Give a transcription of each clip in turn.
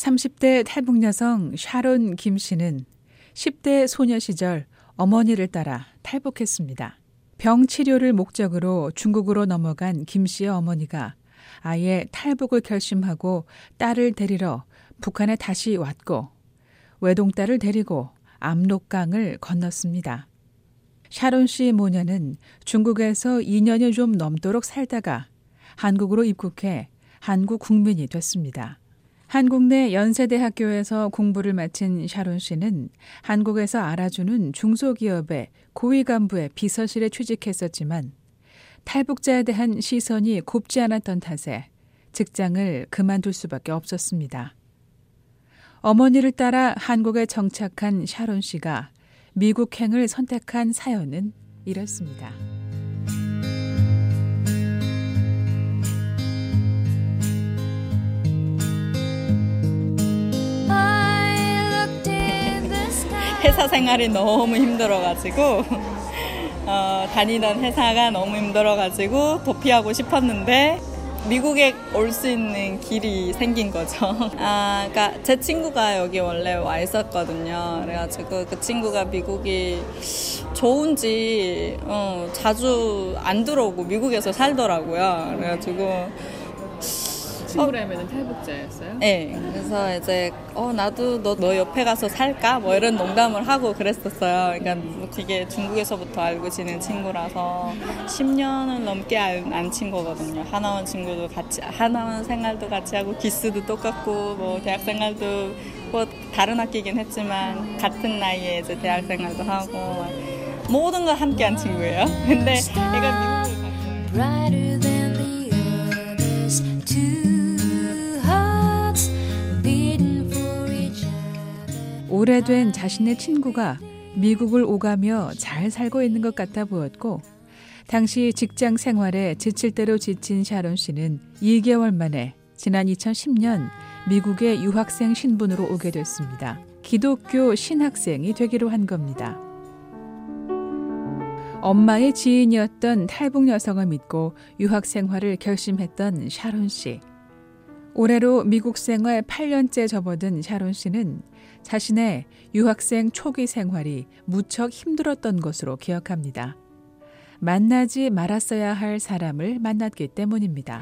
30대 탈북 여성 샤론 김 씨는 10대 소녀 시절 어머니를 따라 탈북했습니다. 병 치료를 목적으로 중국으로 넘어간 김 씨의 어머니가 아예 탈북을 결심하고 딸을 데리러 북한에 다시 왔고 외동딸을 데리고 압록강을 건넜습니다. 샤론 씨 모녀는 중국에서 2년이 좀 넘도록 살다가 한국으로 입국해 한국 국민이 됐습니다. 한국 내 연세대학교에서 공부를 마친 샤론 씨는 한국에서 알아주는 중소기업의 고위 간부의 비서실에 취직했었지만 탈북자에 대한 시선이 곱지 않았던 탓에 직장을 그만둘 수밖에 없었습니다. 어머니를 따라 한국에 정착한 샤론 씨가 미국행을 선택한 사연은 이렇습니다. 회사 생활이 너무 힘들어가지고 어, 다니던 회사가 너무 힘들어가지고 도피하고 싶었는데 미국에 올 수 있는 길이 생긴 거죠. 아, 그러니까 제 친구가 여기 원래 와 있었거든요. 그래가지고 그 친구가 미국이 좋은지 어, 자주 안 들어오고 미국에서 살더라고요. 그래가지고 친구라면 탈북자였어요? 네. 그래서 이제 어 나도 너, 너 옆에 가서 살까? 뭐 이런 농담을 하고 그랬었어요. 그러니까 뭐 되게 중국에서부터 알고 지낸 친구라서 10년을 넘게 안 친 거거든요. 하나원 친구도 같이 하나원 생활도 같이 하고 기스도 똑같고 뭐 대학 생활도 뭐 다른 학기긴 했지만 같은 나이에 이제 대학 생활도 하고 모든 걸 함께 한 친구예요. 근데 얘가 미국을 갔 오래된 자신의 친구가 미국을 오가며 잘 살고 있는 것 같아 보였고 당시 직장 생활에 지칠 대로 지친 샤론 씨는 2개월 만에 지난 2010년 미국의 유학생 신분으로 오게 됐습니다. 기독교 신학생이 되기로 한 겁니다. 엄마의 지인이었던 탈북 여성을 믿고 유학 생활을 결심했던 샤론 씨. 올해로 미국 생활 8년째 접어든 샤론 씨는 자신의 유학생 초기 생활이 무척 힘들었던 것으로 기억합니다. 만나지 말았어야 할 사람을 만났기 때문입니다.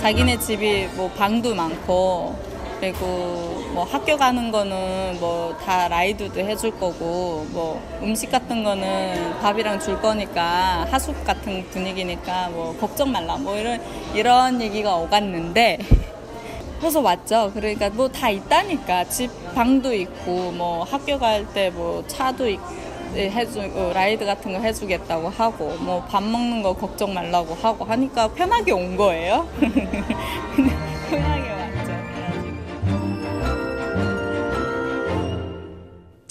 자기네 집이 뭐 방도 많고 그리고 뭐 학교 가는 거는 뭐 다 라이드도 해줄 거고 뭐 음식 같은 거는 밥이랑 줄 거니까 하숙 같은 분위기니까 뭐 걱정 말라 뭐 이런 이런 얘기가 오갔는데 그래서 왔죠. 그러니까 뭐 다 있다니까 집 방도 있고 뭐 학교 갈 때 뭐 차도 있고 해주 어, 라이드 같은 거 해주겠다고 하고 뭐 밥 먹는 거 걱정 말라고 하고 하니까 편하게 온 거예요.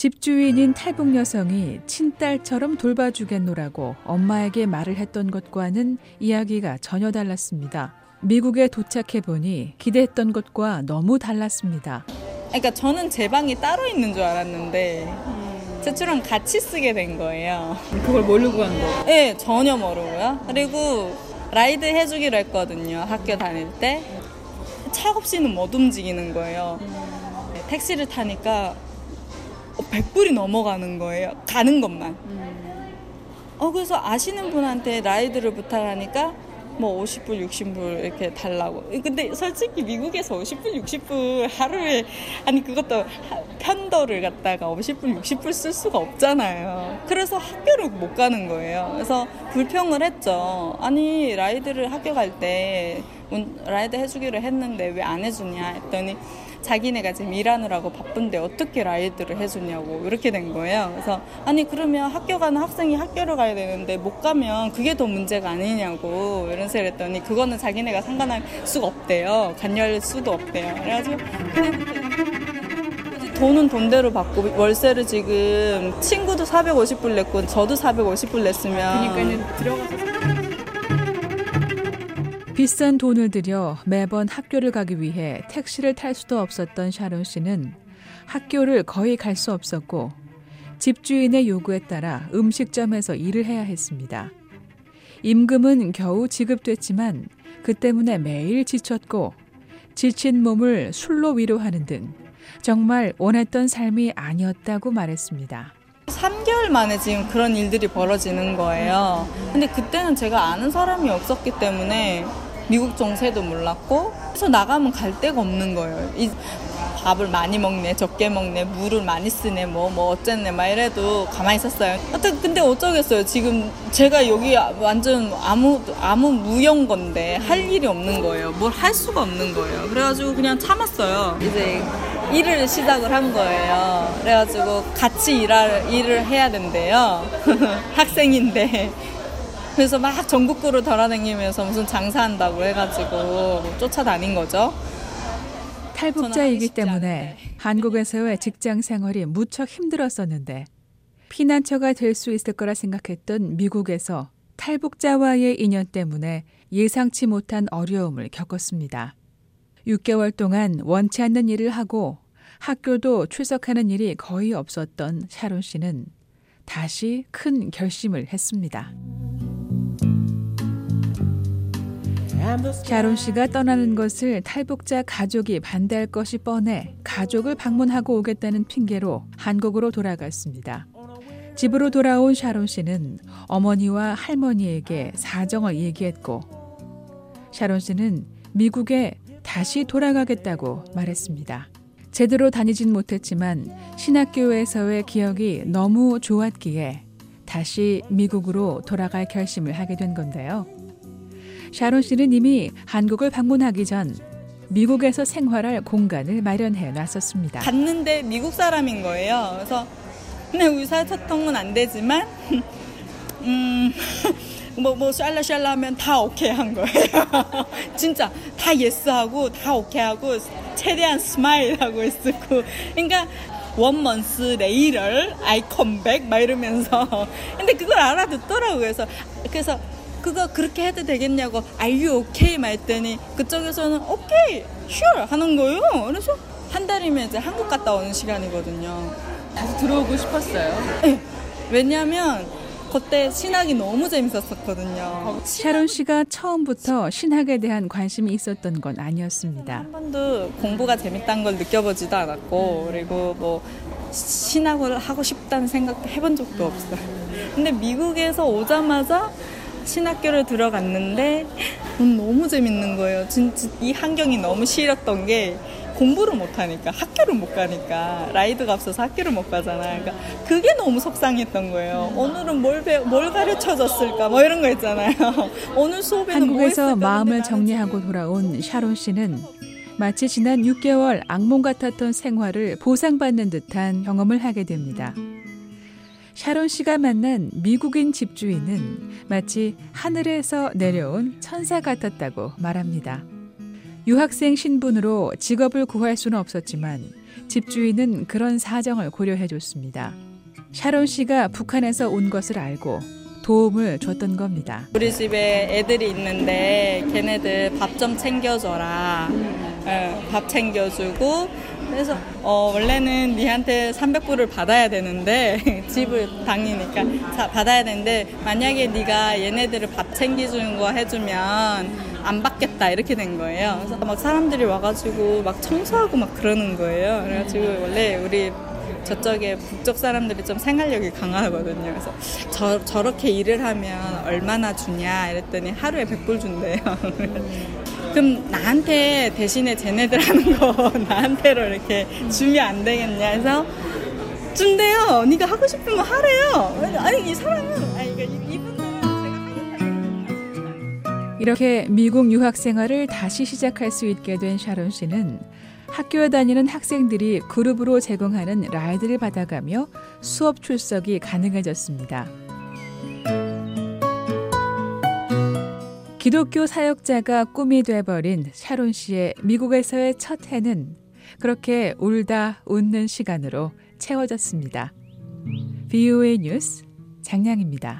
집주인인 탈북 여성이 친딸처럼 돌봐주겠노라고 엄마에게 말을 했던 것과는 이야기가 전혀 달랐습니다. 미국에 도착해 보니 기대했던 것과 너무 달랐습니다. 그러니까 저는 제 방이 따로 있는 줄 알았는데 제 친구랑 같이 쓰게 된 거예요. 그걸 모르고 간 거? 네, 전혀 모르고요. 그리고 라이드 해주기로 했거든요. 학교 다닐 때. 차 없이는 못 움직이는 거예요. 택시를 타니까 100불이 넘어가는 거예요. 가는 것만. 어, 그래서 아시는 분한테 라이드를 부탁하니까 뭐 50불, 60불 이렇게 달라고. 근데 솔직히 미국에서 50불, 60불 하루에 아니 그것도 편도를 갖다가 50불, 60불 쓸 수가 없잖아요. 그래서 학교를 못 가는 거예요. 그래서 불평을 했죠. 아니 라이드를 학교 갈 때 라이드 해주기로 했는데 왜 안 해주냐 했더니 자기네가 지금 일하느라고 바쁜데 어떻게 라이드를 해주냐고 이렇게 된 거예요. 그래서 아니 그러면 학교 가는 학생이 학교를 가야 되는데 못 가면 그게 더 문제가 아니냐고 이런 소리를 했더니 그거는 자기네가 상관할 수가 없대요. 관여할 수도 없대요. 그래가지고 돈은 돈대로 받고 월세를 지금 친구도 450불 냈고 저도 450불 냈으면 그러니까 들어가서 비싼 돈을 들여 매번 학교를 가기 위해 택시를 탈 수도 없었던 샤론 씨는 학교를 거의 갈 수 없었고 집주인의 요구에 따라 음식점에서 일을 해야 했습니다. 임금은 겨우 지급됐지만 그 때문에 매일 지쳤고 지친 몸을 술로 위로하는 등 정말 원했던 삶이 아니었다고 말했습니다. 3개월 만에 지금 그런 일들이 벌어지는 거예요. 근데 그때는 제가 아는 사람이 없었기 때문에 미국 정세도 몰랐고 그래서 나가면 갈 데가 없는 거예요. 이 밥을 많이 먹네, 적게 먹네, 물을 많이 쓰네, 뭐, 뭐, 어쨌네, 막 이래도 가만히 있었어요. 하여튼, 근데 어쩌겠어요. 지금 제가 여기 완전 아무, 아무 무용 건데 할 일이 없는 거예요. 뭘 할 수가 없는 거예요. 그래가지고 그냥 참았어요. 이제 일을 시작을 한 거예요. 그래가지고 같이 일할, 일을 해야 된대요. 학생인데. 그래서 막 전국구를 돌아다니면서 무슨 장사한다고 해가지고 쫓아다닌 거죠. 탈북자이기 때문에 한국에서의 직장 생활이 무척 힘들었었는데 피난처가 될 수 있을 거라 생각했던 미국에서 탈북자와의 인연 때문에 예상치 못한 어려움을 겪었습니다. 6개월 동안 원치 않는 일을 하고 학교도 출석하는 일이 거의 없었던 샤론 씨는 다시 큰 결심을 했습니다. 샤론 씨가 떠나는 것을 탈북자 가족이 반대할 것이 뻔해 가족을 방문하고 오겠다는 핑계로 한국으로 돌아갔습니다. 집으로 돌아온 샤론 씨는 어머니와 할머니에게 사정을 얘기했고 샤론 씨는 미국에 다시 돌아가겠다고 말했습니다. 제대로 다니진 못했지만 신학교에서의 기억이 너무 좋았기에 다시 미국으로 돌아갈 결심을 하게 된 건데요. 샤론 씨는 이미 한국을 방문하기 전 미국에서 생활할 공간을 마련해 놨었습니다. 갔는데 미국 사람인 거예요. 그래서 근데 의사소통은 안 되지만 음. 뭐, 뭐, 샬라샬라 하면 다 오케이 한 거예요. 진짜, 다 yes하고, 다 오케이 하고, 최대한 smile 하고 있었고. 그러니까, one month later, I come back, 막 이러면서. 근데 그걸 알아듣더라고요. 그래서, 그래서, 그거 그렇게 해도 되겠냐고, are you okay? 말했더니, 그쪽에서는 okay, sure! 하는 거예요. 그래서, 한 달이면 이제 한국 갔다 오는 시간이거든요. 다시 들어오고 싶었어요? 네. 왜냐면, 그때 신학이 너무 재밌었었거든요. 샤론 씨가 처음부터 신학에 대한 관심이 있었던 건 아니었습니다. 한 번도 공부가 재밌다는 걸 느껴보지도 않았고, 그리고 뭐, 신학을 하고 싶다는 생각 해본 적도 없어요. 근데 미국에서 오자마자 신학교를 들어갔는데, 너무 재밌는 거예요. 진짜 이 환경이 너무 싫었던 게, 공부를 못하니까 학교를 못 가니까 라이드가 없어서 학교를 못 가잖아요. 그러니까 그게 너무 속상했던 거예요. 오늘은 뭘, 배, 뭘 가르쳐 줬을까 뭐 이런 거 있잖아요. 오늘 수업에는 한국에서 마음을 정리하고 돌아온 샤론 씨는 마치 지난 6개월 악몽 같았던 생활을 보상받는 듯한 경험을 하게 됩니다. 샤론 씨가 만난 미국인 집주인은 마치 하늘에서 내려온 천사 같았다고 말합니다. 유학생 신분으로 직업을 구할 수는 없었지만 집주인은 그런 사정을 고려해 줬습니다. 샤론 씨가 북한에서 온 것을 알고 도움을 줬던 겁니다. 우리 집에 애들이 있는데 걔네들 밥 좀 챙겨줘라. 네, 밥 챙겨주고 그래서 어, 원래는 니한테 300불을 받아야 되는데 집을 다니니까 받아야 되는데 만약에 네가 얘네들을 밥 챙겨주는 거 해주면 안 받겠다 이렇게 된 거예요. 그래서 막 사람들이 와가지고 막 청소하고 막 그러는 거예요. 그래가지고 원래 우리 저쪽에 북쪽 사람들이 좀 생활력이 강하거든요. 그래서 저, 저렇게 일을 하면 얼마나 주냐 이랬더니 하루에 100불 준대요. 그럼 나한테 대신에 쟤네들 하는 거 나한테로 이렇게 주면 안 되겠냐 해서 준대요. 네가 하고 거 하래요. 아니 이 사람은 아니 이분 이렇게 미국 유학 생활을 다시 시작할 수 있게 된 샤론 씨는 학교에 다니는 학생들이 그룹으로 제공하는 라이드를 받아가며 수업 출석이 가능해졌습니다. 기독교 사역자가 꿈이 돼버린 샤론 씨의 미국에서의 첫 해는 그렇게 울다 웃는 시간으로 채워졌습니다. BOA 뉴스 장량입니다.